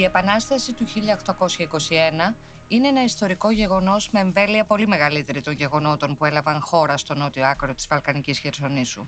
Η Επανάσταση του 1821 είναι ένα ιστορικό γεγονός με εμβέλεια πολύ μεγαλύτερη των γεγονότων που έλαβαν χώρα στο νότιο άκρο της Βαλκανικής Χερσονήσου.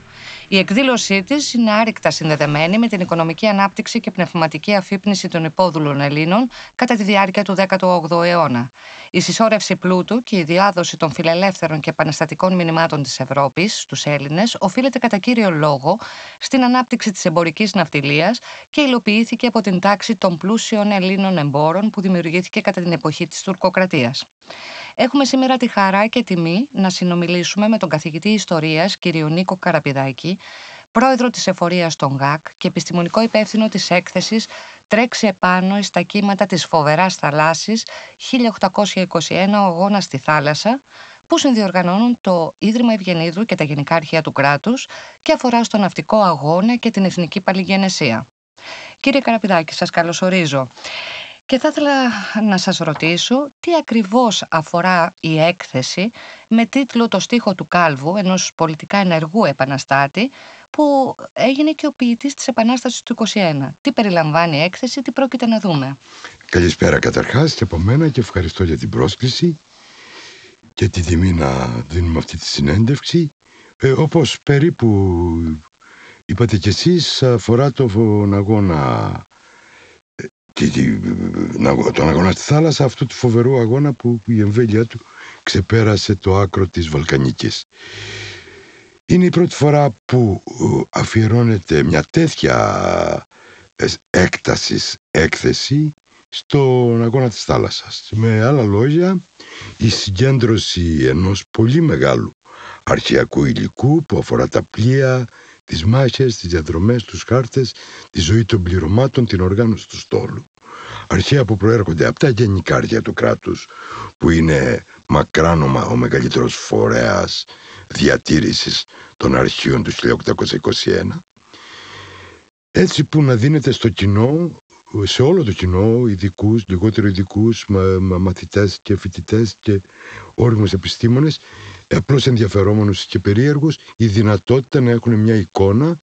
Η εκδήλωσή της είναι άρρηκτα συνδεδεμένη με την οικονομική ανάπτυξη και πνευματική αφύπνιση των υπόδουλων Ελλήνων κατά τη διάρκεια του 18ου αιώνα. Η συσσόρευση πλούτου και η διάδοση των φιλελεύθερων και επαναστατικών μηνυμάτων της Ευρώπης στους Έλληνες οφείλεται κατά κύριο λόγο στην ανάπτυξη της εμπορικής ναυτιλίας και υλοποιήθηκε από την τάξη των πλούσιων Ελλήνων εμπόρων που δημιουργήθηκε κατά την εποχή της τουρκοκρατίας. Έχουμε σήμερα τη χαρά και τιμή να συνομιλήσουμε με τον καθηγητή ιστορίας κ. Νίκο Καραπηδάκη, πρόεδρο της εφορίας των ΓΑΚ και επιστημονικό υπεύθυνο της έκθεσης «Τρέξει επάνω στα κύματα της φοβεράς θαλάσσης 1821 αγώνα στη θάλασσα» που συνδιοργανώνουν το Ίδρυμα Ευγενίδρου και τα Γενικά Αρχεία του κράτους και αφορά στο ναυτικό αγώνα και την εθνική παλιγενεσία. Κύριε Καραπηδάκη, σας καλωσορίζω. Και θα ήθελα να σας ρωτήσω τι ακριβώς αφορά η έκθεση με τίτλο «Το στίχο του Κάλβου» ενός πολιτικά ενεργού επαναστάτη που έγινε και ο ποιητής της Επανάστασης του 21. Τι περιλαμβάνει η έκθεση, τι πρόκειται να δούμε; Καλησπέρα καταρχάς και από μένα και ευχαριστώ για την πρόσκληση και τη τιμή να δίνουμε αυτή τη συνέντευξη. Ε, όπως περίπου είπατε κι εσείς αφορά τον αγώνα τον αγώνα στη θάλασσα αυτού του φοβερού αγώνα που η εμβέλειά του ξεπέρασε το άκρο της Βαλκανικής. Είναι η πρώτη φορά που ε, αφιερώνεται μια τέτοια ε, έκτασης έκθεση στον αγώνα της θάλασσας. Με άλλα λόγια, η συγκέντρωση ενός πολύ μεγάλου αρχαιακού υλικού που αφορά τα πλοία, τις μάχες, τις διαδρομές, τους χάρτες, τη ζωή των πληρωμάτων, την οργάνωση του στόλου. Αρχαία που προέρχονται από τα γενικάρια του κράτους, που είναι μακράνομα ο μεγαλύτερος φορέας διατήρησης των αρχείων του 1821, έτσι που να δίνεται στο κοινό, σε όλο το κοινό, ειδικούς, λιγότερο ειδικούς, μα, μαθητές και φοιτητές και όριμους επιστήμονες, απλώς ενδιαφερόμενους και περίεργους, η δυνατότητα να έχουν μια εικόνα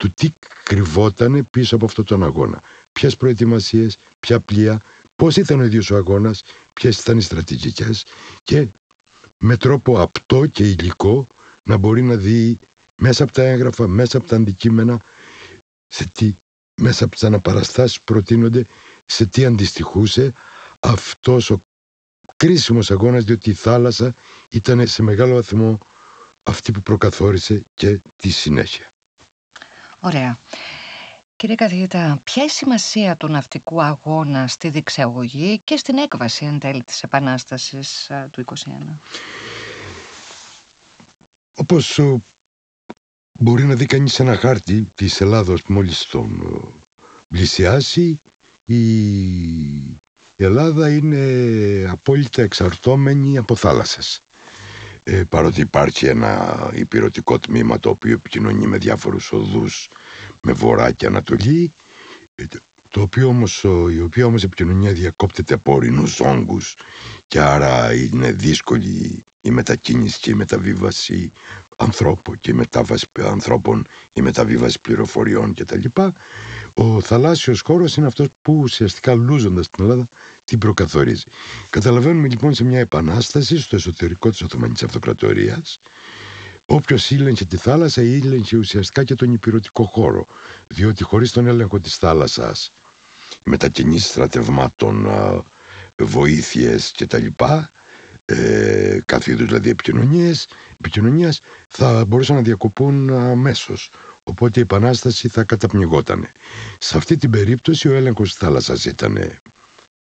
του τι κρυβόταν πίσω από αυτόν τον αγώνα. Ποιες προετοιμασίες, ποια πλοία, πώς ήταν ο ίδιος ο αγώνας, ποιες ήταν οι στρατηγικές και με τρόπο απτό και υλικό να μπορεί να δει μέσα από τα έγγραφα, μέσα από τα αντικείμενα, σε τι, μέσα από τις αναπαραστάσεις που προτείνονται, σε τι αντιστοιχούσε αυτός ο κρίσιμος αγώνας διότι η θάλασσα ήταν σε μεγάλο βαθμό αυτή που προκαθόρισε και τη συνέχεια. Ωραία. Κύριε καθηγητά, ποια είναι η σημασία του ναυτικού αγώνα στη διεξαγωγή και στην έκβαση εν τέλει της Επανάστασης του 21. Όπως μπορεί να δει κανείς ένα χάρτη της Ελλάδος που μόλις τον πλησιάσει η η Ελλάδα είναι απόλυτα εξαρτώμενη από θάλασσες. Ε, παρότι υπάρχει ένα υπηρετικό τμήμα το οποίο επικοινωνεί με διάφορους οδούς με βορρά και ανατολή ε, το οποίο όμως, η οποία όμως επικοινωνία διακόπτεται από ορεινούς όγκους και άρα είναι δύσκολη η μετακίνηση και η μεταβίβαση ανθρώπων και η μετάβαση ανθρώπων, η μεταβίβαση πληροφοριών κτλ. Ο θαλάσσιος χώρος είναι αυτός που ουσιαστικά λούζοντας την Ελλάδα την προκαθορίζει. Καταλαβαίνουμε λοιπόν σε μια επανάσταση στο εσωτερικό της Οθωμανικής Αυτοκρατορίας Όποιος ήλεγχε τη θάλασσα ήλεγχε ουσιαστικά και τον υπηρετικό χώρο. Διότι χωρίς τον έλεγχο της θάλασσας, μετακινήσεις στρατευμάτων, βοήθειες κτλ., ε, κάθε είδους δηλαδή επικοινωνίας, θα μπορούσαν να διακοπούν αμέσως. Οπότε η επανάσταση θα καταπνιγόταν. Σε αυτή την περίπτωση ο έλεγχος της θάλασσας ήταν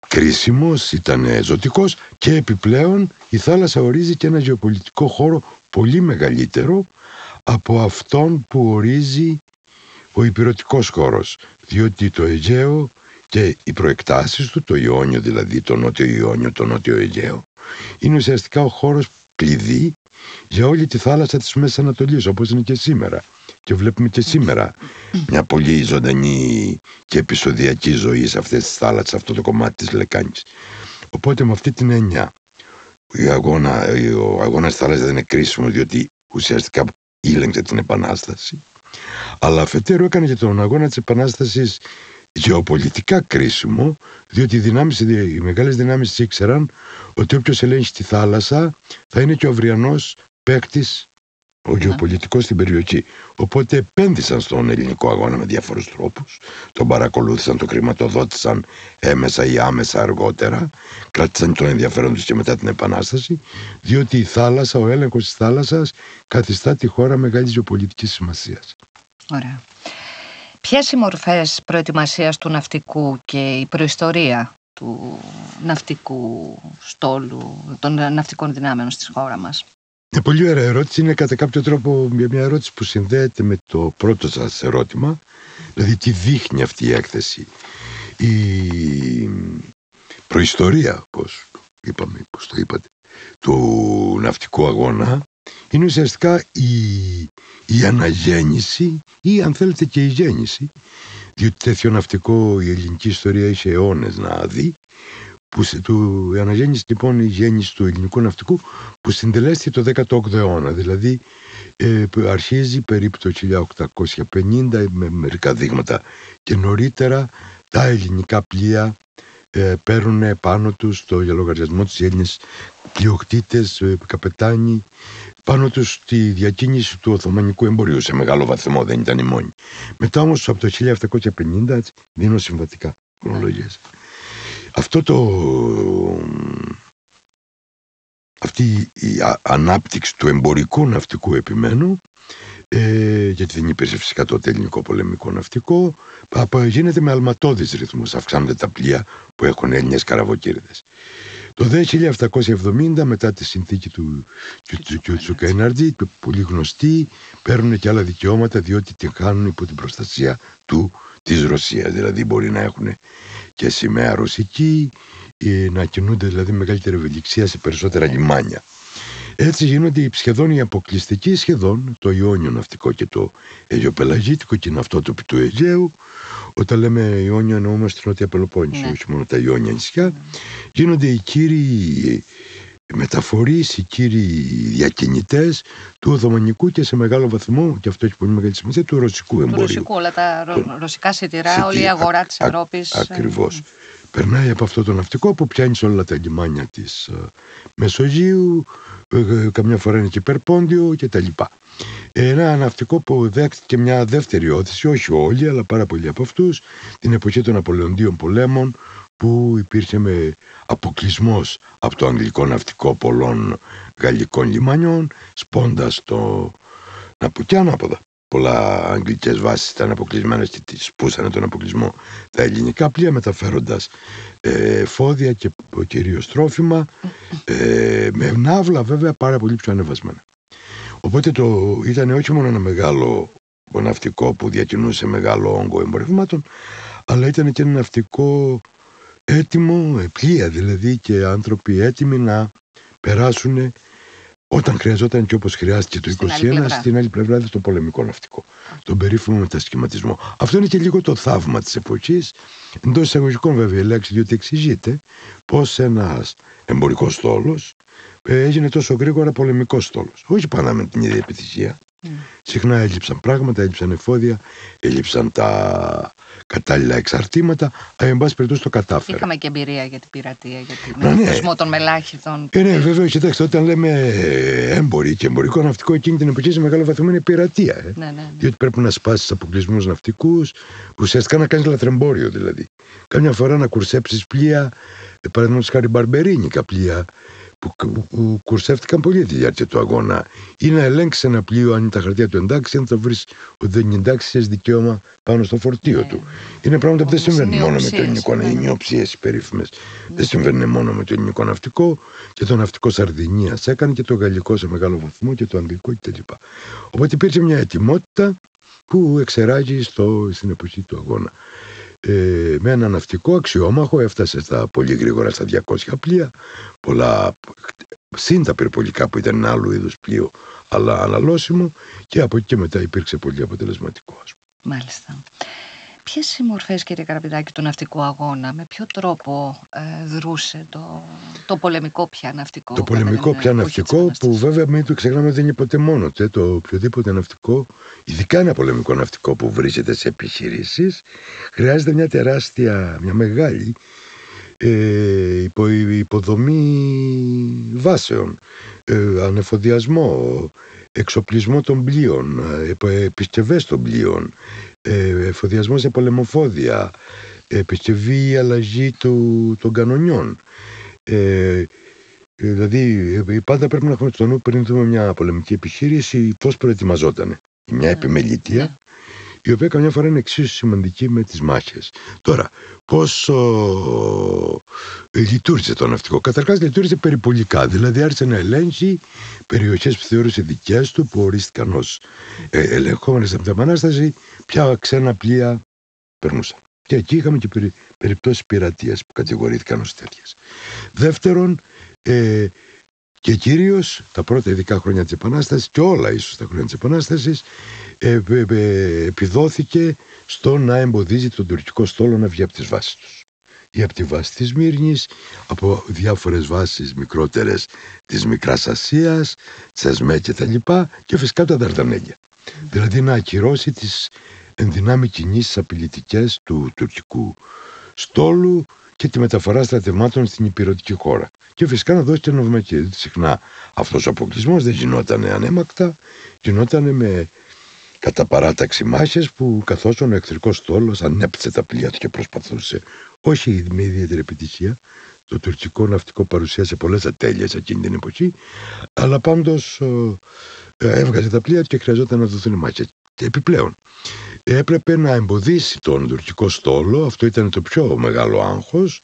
κρίσιμος, ήταν ζωτικός και επιπλέον η θάλασσα ορίζει και ένα γεωπολιτικό χώρο πολύ μεγαλύτερο από αυτόν που ορίζει ο υπηρετικός χώρος διότι το Αιγαίο και οι προεκτάσεις του, το Ιόνιο δηλαδή, το Νότιο Ιόνιο, το Νότιο Αιγαίο είναι ουσιαστικά ο χώρος κλειδί για όλη τη θάλασσα της Μέσης Ανατολής όπως είναι και σήμερα και βλέπουμε και σήμερα μια πολύ ζωντανή και επεισοδιακή ζωή σε αυτές τις θάλασσες, σε αυτό το κομμάτι της Λεκάνης. Οπότε με αυτή την έννοια η αγώνα, ο αγώνας της θάλασσας δεν είναι κρίσιμος διότι ουσιαστικά ήλεγξε την Επανάσταση αλλά αφετέρου έκανε και τον αγώνα της Επανάστασης γεωπολιτικά κρίσιμο, διότι οι, δυνάμεις, οι μεγάλες δυνάμεις ήξεραν ότι όποιος ελέγχει τη θάλασσα θα είναι και ο αυριανός παίκτης ο ναι. γεωπολιτικός στην περιοχή. Οπότε επένδυσαν στον ελληνικό αγώνα με διάφορους τρόπους. Τον παρακολούθησαν, τον κρηματοδότησαν έμεσα ή άμεσα αργότερα. Κράτησαν τον ενδιαφέρον τους και μετά την Επανάσταση. Διότι η θάλασσα, ο έλεγχος της θάλασσας καθιστά τη χώρα μεγάλης γεωπολιτικής σημασίας. Ωραία. Ποιες οι μορφές προετοιμασίας του ναυτικού και η προϊστορία του ναυτικού στόλου, των ναυτικών δυνάμεων στη χώρα μας; Είναι πολύ ωραία ερώτηση. Είναι κατά κάποιο τρόπο μια, μια ερώτηση που συνδέεται με το πρώτο σας ερώτημα. Δηλαδή τι δείχνει αυτή η έκθεση. Η προϊστορία, πώς είπαμε, πώς το είπατε, του ναυτικού αγώνα είναι ουσιαστικά η, η αναγέννηση ή αν θέλετε και η γέννηση. Διότι τέτοιο ναυτικό η ελληνική ιστορία είχε αιώνες να δει που, του, η αναγέννηση λοιπόν η γέννηση του ελληνικού ναυτικού που συντελέστηκε το 18ο αιώνα. Δηλαδή ε, αρχίζει περίπου το 1850 με μερικά δείγματα και νωρίτερα τα ελληνικά πλοία ε, παίρνουν πάνω τους το για λογαριασμό της Έλληνες πλειοκτήτες, ε, καπετάνοι πάνω τους τη διακίνηση του Οθωμανικού εμπορίου σε μεγάλο βαθμό δεν ήταν η μόνη. Μετά όμως από το 1750 έτσι, δίνω συμβατικά χρονολογίες. Αυτό το αυτή η ανάπτυξη του εμπορικού ναυτικού επιμένου ε, γιατί δεν υπήρχε φυσικά τότε ελληνικό πολεμικό ναυτικό γίνεται με αλματώδεις ρυθμούς αυξάνονται τα πλοία που έχουν Έλληνες καραβοκύριδες το 1770 μετά τη συνθήκη του, του, του, του πολύ γνωστή, παίρνουν και άλλα δικαιώματα διότι την χάνουν υπό την προστασία του της Ρωσίας. Δηλαδή μπορεί να έχουν και σημαία ρωσική, ε, να κινούνται δηλαδή μεγαλύτερη ευελιξία σε περισσότερα λιμάνια. Έτσι γίνονται σχεδόν οι αποκλειστικοί σχεδόν το Ιόνιο ναυτικό και το Αιγιοπελαγίτικο και είναι αυτό το του Αιγαίου. Όταν λέμε Ιόνιο εννοούμε στην Νότια Πελοπόννησο, ναι. όχι μόνο τα Ιόνια νησιά. Γίνονται οι κύριοι μεταφορείς, οι κύριοι διακινητές του Οθωμανικού και σε μεγάλο βαθμό, και αυτό έχει πολύ μεγάλη σημασία, του ρωσικού εμπορίου. Του ρωσικού, όλα τα ρωσικά σιτηρά, όλη η αγορά της Ευρώπης. Ακριβώς. Ε, Περνάει από αυτό το ναυτικό που πιάνεις σε όλα τα λιμάνια της ε, Μεσογείου, ε, καμιά φορά είναι και υπερπόντιο και τα λοιπά. Ένα ναυτικό που δέχτηκε μια δεύτερη όθηση, όχι όλοι, αλλά πάρα πολλοί από αυτούς, την εποχή των Απολεοντίων πολέμων, που υπήρχε με αποκλεισμός από το αγγλικό ναυτικό πολλών γαλλικών λιμάνιων, σπώντας το Ναπουκιά ανάποδα. Πολλά αγγλικές βάσεις ήταν αποκλεισμένες και τις πούσανε τον αποκλεισμό τα ελληνικά πλοία μεταφέροντας ε, φόδια και κυρίως τρόφιμα ε, με ναύλα βέβαια πάρα πολύ πιο ανεβασμένα. Οπότε το ήταν όχι μόνο ένα μεγάλο ναυτικό που διακινούσε μεγάλο όγκο εμπορευμάτων αλλά ήταν και ένα ναυτικό έτοιμο, πλοία δηλαδή και άνθρωποι έτοιμοι να περάσουν όταν χρειαζόταν και όπως χρειάστηκε το 2021 στην άλλη πλευρά δηλαδή στο πολεμικό ναυτικό. Τον περίφημο μετασχηματισμό. Αυτό είναι και λίγο το θαύμα της εποχής. Εντός εισαγωγικών βέβαια η λέξη διότι εξηγείται πως ένας εμπορικός στόλος ε, έγινε τόσο γρήγορα πολεμικός στόλος. Όχι πάντα με την ίδια επιτυχία. Mm. Συχνά έλειψαν πράγματα, έλειψαν εφόδια, έλειψαν τα κατάλληλα εξαρτήματα, αλλά εν πάση περιπτώσει το κατάφερε. Είχαμε και εμπειρία για την πειρατεία, για τον ναι. των μελάχιστων. Ε, ναι, βέβαια, κοιτάξτε, όταν λέμε έμποροι και εμπορικό ναυτικό, εκείνη την εποχή σε μεγάλο βαθμό είναι πειρατεία. Ε. Ναι, ναι, ναι. Διότι πρέπει να σπάσεις αποκλεισμούς ναυτικούς, ουσιαστικά να κάνεις λαθρεμπόριο δηλαδή. Κάμια φορά να κουρσέψεις πλοία, ε, παραδείγματος χάρη μπαρμπερίνικα πλοία, που κουρσεύτηκαν πολύ τη διάρκεια του αγώνα ή να ελέγξεις ένα πλοίο αν είναι τα χαρτιά του εντάξει, αν θα βρεις ότι δεν είναι εντάξει, έχεις δικαίωμα πάνω στο φορτίο ναι. του. Είναι πράγματα που δεν συμβαίνουν μόνο με το ελληνικό. Ναι. Οι νιοψίε οι περίφημες ναι. δεν συμβαίνουν μόνο με το ελληνικό ναυτικό και το ναυτικό Σαρδινία έκανε και το γαλλικό σε μεγάλο βαθμό και το αγγλικό κτλ. Οπότε υπήρξε μια ετοιμότητα που εξεράγει στο, στην εποχή του αγώνα ε, με ένα ναυτικό αξιόμαχο έφτασε στα πολύ γρήγορα στα 200 πλοία πολλά συν τα περιπολικά που ήταν ένα άλλο είδους πλοίο αλλά αναλώσιμο και από εκεί και μετά υπήρξε πολύ αποτελεσματικό Μάλιστα. Ποιες οι μορφέ, κύριε Καραπηδάκη, του ναυτικού αγώνα, με ποιο τρόπο ε, δρούσε το, το πολεμικό πια ναυτικό. Το πολεμικό πια ναυτικό, που βέβαια μην το ξεχνάμε δεν είναι ποτέ μόνο του. Το οποιοδήποτε ναυτικό, ειδικά ένα πολεμικό ναυτικό που βρίσκεται σε επιχειρήσεις, χρειάζεται μια τεράστια, μια μεγάλη ε, υπο, υποδομή βάσεων, ε, ανεφοδιασμό, εξοπλισμό των πλοίων, ε, επισκευές των πλοίων, ε, εφοδιασμός σε πολεμοφόδια, επισκευή αλλαγή του, των κανονιών. Ε, δηλαδή, ε, πάντα πρέπει να έχουμε στο νου πριν δούμε μια πολεμική επιχείρηση πώς προετοιμαζόταν. Μια ναι. επιμελητία ναι η οποία καμιά φορά είναι εξίσου σημαντική με τις μάχες. Τώρα, πώς λειτουργήσε το ναυτικό; Καταρχάς λειτουργήσε περιπολικά, δηλαδή άρχισε να ελέγχει περιοχές που θεώρησε δικές του, που ορίστηκαν ως ε, ελεγχόμενες από την Επανάσταση, ποια ξένα πλοία περνούσαν. Και εκεί είχαμε και περι, περιπτώσεις πειρατείας που κατηγορήθηκαν ως τέτοιες. Δεύτερον, ε, και κυρίως τα πρώτα ειδικά χρόνια της Επανάστασης και όλα ίσως τα χρόνια της Επανάστασης ε, ε, ε, επιδόθηκε στο να εμποδίζει τον τουρκικό στόλο να βγει από τις βάσεις τους. Ή από τη βάση της Μύρνης, από διάφορες βάσεις μικρότερες της Μικράς Ασίας, Τσεσμέ και τα λοιπά και φυσικά τα Δαρδανέλια. Δηλαδή να ακυρώσει τις ενδυνάμει κινήσεις απειλητικές του τουρκικού στόλου και τη μεταφορά στρατευμάτων στην υπηρετική χώρα. Και φυσικά να δώσει την Συχνά αυτός ο αποκλεισμός δεν γινόταν ανέμακτα, γινόταν με κατά παράταξη μάχες που καθώς ο εχθρικός στόλος ανέπτυσε τα πλοία του και προσπαθούσε όχι με ιδιαίτερη επιτυχία το τουρκικό ναυτικό παρουσίασε πολλές ατέλειες εκείνη την εποχή αλλά πάντως ε, έβγαζε τα πλοία του και χρειαζόταν να δοθούν μάχες και επιπλέον έπρεπε να εμποδίσει τον τουρκικό στόλο αυτό ήταν το πιο μεγάλο άγχος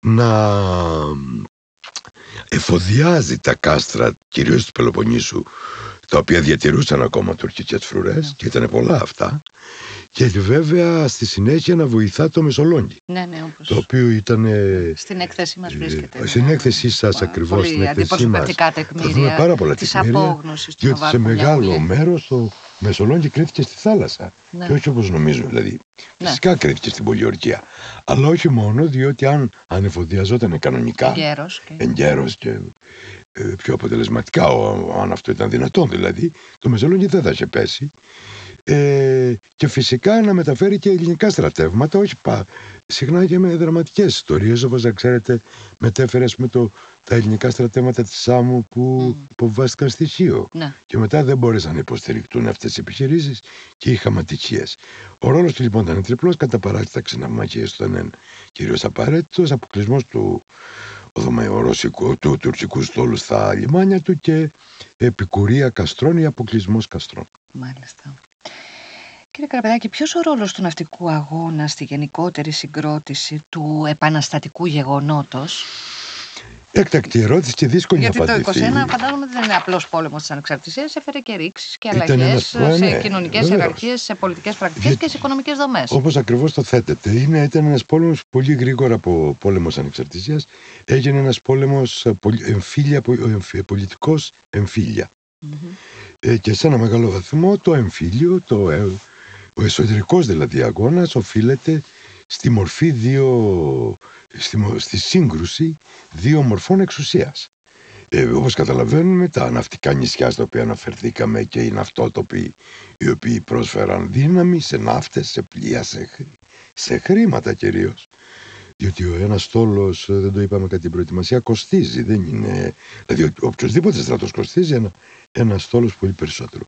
να εφοδιάζει τα κάστρα κυρίως του Πελοποννήσου τα οποία διατηρούσαν ακόμα τουρκικές φρουρές ναι. και ήταν πολλά αυτά και βέβαια στη συνέχεια να βοηθά το Μεσολόγγι. Ναι, ναι, όπως... Το οποίο ήταν. Στην έκθεσή μας βρίσκεται. Ε, στην έκθεσή σας ακριβώς. Στην έκθεσή μας. Θα δούμε πάρα πολλά τεκμήρια. Διότι σε μεγάλο μέρος το Μεσολόγγι κρίθηκε στη θάλασσα. Ναι. Και όχι όπως νομίζουν. Δηλαδή, ναι. φυσικά κρίθηκε στην πολιορκία. Αλλά όχι μόνο, διότι αν ανεφοδιαζόταν κανονικά. Εγκαίρω και... και ε, πιο αποτελεσματικά, αν αυτό ήταν δυνατόν δηλαδή, το Μεσολόγγι δεν θα είχε πέσει. Ε, και φυσικά να μεταφέρει και ελληνικά στρατεύματα, όχι πα, συχνά και με δραματικές ιστορίες, όπως να ξέρετε μετέφερε με το, τα ελληνικά στρατεύματα της Σάμου που mm. υποβάστηκαν στη Σίο ναι. και μετά δεν μπόρεσαν να υποστηριχτούν αυτές οι επιχειρήσεις και είχαμε ατυχίες. Ο ρόλος του λοιπόν ήταν τριπλός, κατά παράσταση να μαχίες ήταν κυρίως απαραίτητος, αποκλεισμός του ρωσικού, του τουρκικού στόλου στα λιμάνια του και επικουρία καστρών ή αποκλεισμός καστρών. Μάλιστα. Κύριε Καραπεδάκη, ποιος ο ρόλος του ναυτικού αγώνα στη γενικότερη συγκρότηση του επαναστατικού γεγονότος; Έκτακτη ερώτηση και δύσκολη Γιατί να απαντηθεί. Γιατί το 21 φαντάζομαι δεν είναι απλός πόλεμος της ανεξαρτησίας, έφερε και ρήξεις και αλλαγές σε ναι, κοινωνικές ιεραρχίες, σε πολιτικές πρακτικές και σε οικονομικές δομές. Όπως ακριβώς το θέτεται. Είναι, ήταν ένας πόλεμος πολύ γρήγορα από πόλεμος ανεξαρτησίας. Έγινε ένας πόλεμος εμφύλια, πολιτικός εμφύλια. Mm-hmm. Ε, και σε ένα μεγάλο βαθμό το εμφύλιο, το, ε, ο εσωτερικός δηλαδή αγώνας οφείλεται στη μορφή δύο, στη, στη σύγκρουση δύο μορφών εξουσίας. Ε, όπως καταλαβαίνουμε τα ναυτικά νησιά στα οποία αναφερθήκαμε και οι ναυτότοποι οι οποίοι πρόσφεραν δύναμη σε ναύτες, σε πλοία, σε, σε χρήματα κυρίως διότι ο ένας στόλο, ε, δεν το είπαμε κατά την προετοιμασία, κοστίζει. Δεν είναι... Δηλαδή, οποιοδήποτε στρατός κοστίζει ένα, ένας στόλο πολύ περισσότερο.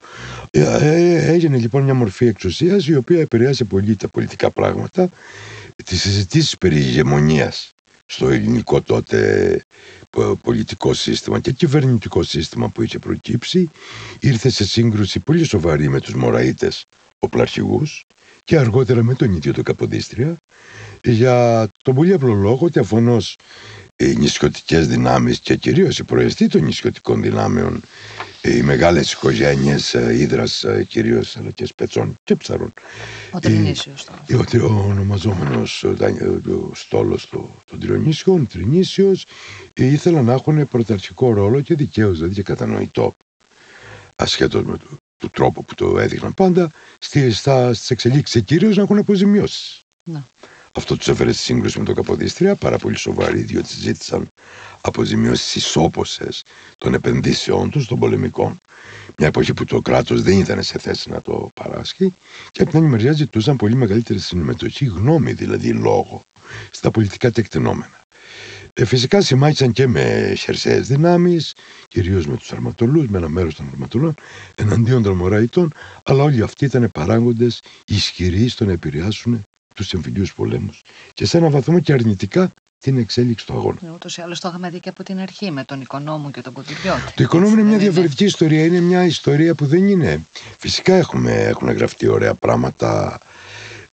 Ε, ε, έγινε λοιπόν μια μορφή εξουσίας η οποία επηρεάζει πολύ τα πολιτικά πράγματα, τις συζητήσεις περί ηγεμονίας στο ελληνικό τότε πολιτικό σύστημα και κυβερνητικό σύστημα που είχε προκύψει ήρθε σε σύγκρουση πολύ σοβαρή με τους Μωραΐτες οπλαρχηγούς και αργότερα με τον ίδιο το Καποδίστρια για τον πολύ απλό λόγο ότι αφενός οι νησιωτικές δυνάμεις και κυρίως η προεστή των νησιωτικών δυνάμεων οι μεγάλες οικογένειες Ήδρας κυρίως αλλά και Σπετσών και Ψαρών ο Τρινήσιος ο, ο ονομαζόμενος ο στόλος των Τρινήσιων Τρινήσιος ήθελαν να έχουν πρωταρχικό ρόλο και δικαίως δηλαδή και κατανοητό ασχέτως με το του τρόπου που το έδειχναν πάντα στις, στις εξελίξεις κυρίως να έχουν αποζημιώσεις. Ναι. Αυτό τους έφερε στη σύγκρουση με τον Καποδίστρια, πάρα πολύ σοβαρή, διότι ζήτησαν αποζημιώσεις ισόποσες των επενδύσεών τους, των πολεμικών. Μια εποχή που το κράτος δεν ήταν σε θέση να το παράσχει, και από την άλλη μεριά ζητούσαν πολύ μεγαλύτερη συμμετοχή, γνώμη δηλαδή λόγο, στα πολιτικά τεκτενόμενα. Ε, φυσικά συμμάχησαν και με χερσαίες δυνάμεις, κυρίως με τους αρματολούς, με ένα μέρος των αρματολών, εναντίον των Μωραητών, αλλά όλοι αυτοί ήταν παράγοντες ισχυροί στο να επηρεάσουν τους εμφυλίους πολέμους και σε ένα βαθμό και αρνητικά την εξέλιξη του αγώνα. Ε, Ούτως ή άλλως το είχαμε δει και από την αρχή με τον Οικονόμου και τον Κοντιριώτη. Το Οικονόμου είναι μια διαφορετική ιστορία. Είναι μια ιστορία που δεν είναι. Φυσικά έχουμε, έχουν γραφτεί ωραία πράγματα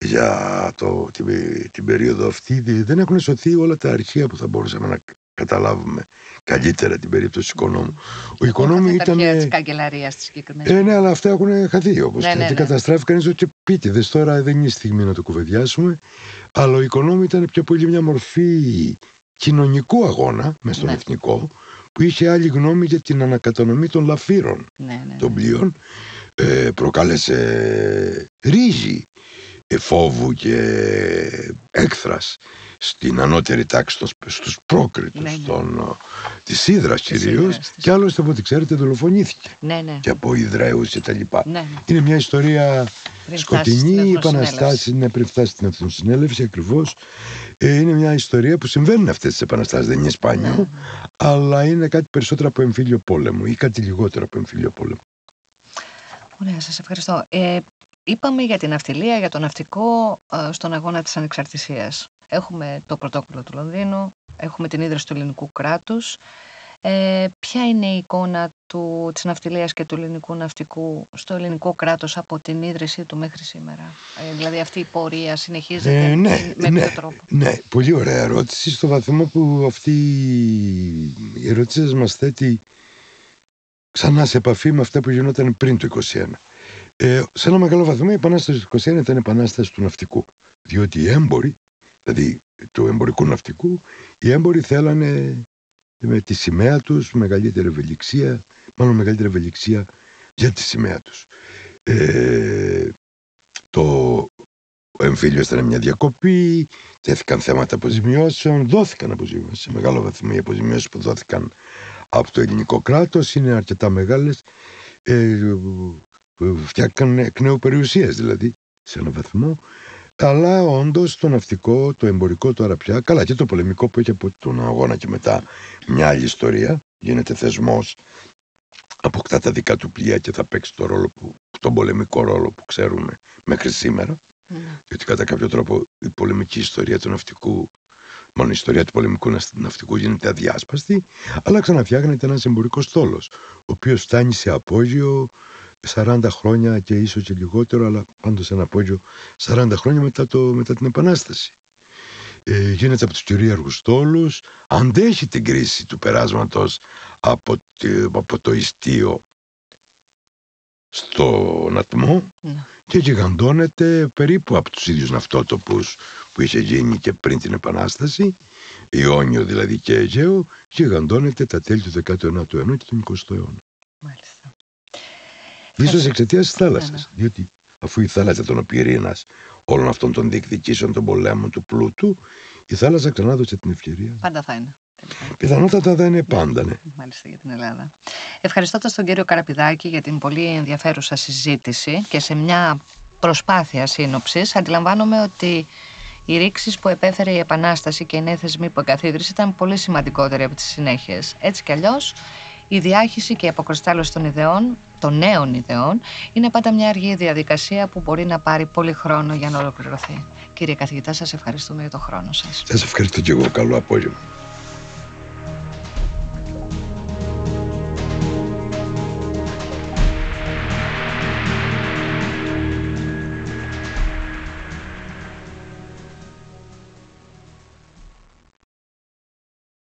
για το, την, την περίοδο αυτή. Δεν έχουν σωθεί όλα τα αρχεία που θα μπορούσαμε να καταλάβουμε καλύτερα την περίπτωση οικονόμου. Ο οικονόμου ήταν. της καγκελαρίας της συγκεκριμένης. Ε, ναι, αλλά αυτά έχουν χαθεί όπως ναι, ναι, ναι. καταστράφηκαν. Είναι και πίτιδε. Τώρα δεν είναι η στιγμή να το κουβεντιάσουμε. Αλλά ο οικονόμου ήταν πιο πολύ μια μορφή κοινωνικού αγώνα μες στον ναι. εθνικό που είχε άλλη γνώμη για την ανακατανομή των λαφύρων ναι, ναι, των πλοίων. Ε, προκάλεσε ρίζη φόβου και έκθρας στην ανώτερη τάξη στους πρόκριτους ναι, ναι. Των, ε, της Ήδρας κυρίως και άλλωστε από ό,τι ξέρετε δολοφονήθηκε ναι, ναι. και από Ιδραίους και τα λοιπά. Ναι, ναι. Είναι μια ιστορία πριν σκοτεινή, η επαναστάση είναι πριν φτάσει στην Εθνοσυνέλευση ακριβώς. Ε, είναι μια ιστορία που συμβαίνουν αυτές τις επαναστάσεις, δεν είναι σπάνιο, ναι, ναι. αλλά είναι κάτι περισσότερο από εμφύλιο πόλεμο ή κάτι λιγότερο από εμφύλιο πόλεμο. Ωραία, σας ευχαριστώ. Ε, είπαμε για την ναυτιλία, για το ναυτικό ε, στον αγώνα της ανεξαρτησίας. Έχουμε το πρωτόκολλο του Λονδίνου, έχουμε την ίδρυση του ελληνικού κράτους. Ε, ποια είναι η εικόνα του, της ναυτιλίας και του ελληνικού ναυτικού στο ελληνικό κράτος από την ίδρυσή του μέχρι σήμερα; Ε, δηλαδή αυτή η πορεία συνεχίζεται ε, ναι, με ναι, ποιο τρόπο; Ναι, πολύ ωραία ερώτηση στο βαθμό που αυτή η ερώτηση μας θέτει ξανά σε επαφή με αυτά που γινόταν πριν το 2021. Ε, σε ένα μεγάλο βαθμό η επανάσταση του 2021 ήταν επανάσταση του ναυτικού. Διότι οι έμποροι δηλαδή του εμπορικού ναυτικού, οι έμποροι θέλανε με τη σημαία τους μεγαλύτερη ευελιξία, μάλλον μεγαλύτερη ευελιξία για τη σημαία τους. Ε, το εμφύλιο ήταν μια διακοπή, τέθηκαν θέματα αποζημιώσεων, δόθηκαν αποζημιώσεις. Σε μεγάλο βαθμό οι αποζημιώσεις που δόθηκαν από το ελληνικό κράτος είναι αρκετά μεγάλες. Ε, φτιάχτηκαν εκ νέου περιουσίες δηλαδή σε έναν βαθμό αλλά όντως το ναυτικό, το εμπορικό τώρα πια, καλά και το πολεμικό που έχει από τον αγώνα και μετά μια άλλη ιστορία, γίνεται θεσμός, αποκτά τα δικά του πλοία και θα παίξει το ρόλο που, τον πολεμικό ρόλο που ξέρουμε μέχρι σήμερα. Mm. Διότι κατά κάποιο τρόπο η πολεμική ιστορία του ναυτικού, μόνο η ιστορία του πολεμικού ναυτικού γίνεται αδιάσπαστη, αλλά ξαναφτιάχνεται ένας εμπορικός στόλος, ο οποίος φτάνει σε απόγειο 40 χρόνια και ίσως και λιγότερο, αλλά πάντως ένα απόγειο 40 χρόνια μετά, το, μετά την Επανάσταση. Ε, γίνεται από τους κυρίαρχους στόλους, αντέχει την κρίση του περάσματος από, από το ιστίο στον ατμό ναι. και γιγαντώνεται περίπου από τους ίδιους ναυτότοπους που είχε γίνει και πριν την Επανάσταση Ιόνιο δηλαδή και Αιγαίο γιγαντώνεται τα τέλη του 19ου αιώνα και του 20ου αιώνα. Μάλιστα ίσως εξαιτίας της θάλασσας. Ναι, ναι. Διότι αφού η θάλασσα ήταν ο πυρήνας όλων αυτών των διεκδικήσεων των πολέμων του πλούτου, η θάλασσα ξανά δώσε την ευκαιρία. Πάντα θα είναι. Πιθανότατα δεν είναι πάντα, ναι. Μάλιστα για την Ελλάδα. Ευχαριστώντας τον κύριο Καραπηδάκη για την πολύ ενδιαφέρουσα συζήτηση και σε μια προσπάθεια σύνοψης, αντιλαμβάνομαι ότι οι ρήξεις που επέφερε η Επανάσταση και οι νέοι θεσμοί που εγκαθίδρυσε ήταν πολύ σημαντικότεροι από τις συνέχειες. Έτσι κι αλλιώς, η διάχυση και η αποκριστάλλωση των ιδεών, των νέων ιδεών, είναι πάντα μια αργή διαδικασία που μπορεί να πάρει πολύ χρόνο για να ολοκληρωθεί. Κύριε καθηγητά, σας ευχαριστούμε για τον χρόνο σας. Σας ευχαριστώ και εγώ. Καλό απόγευμα.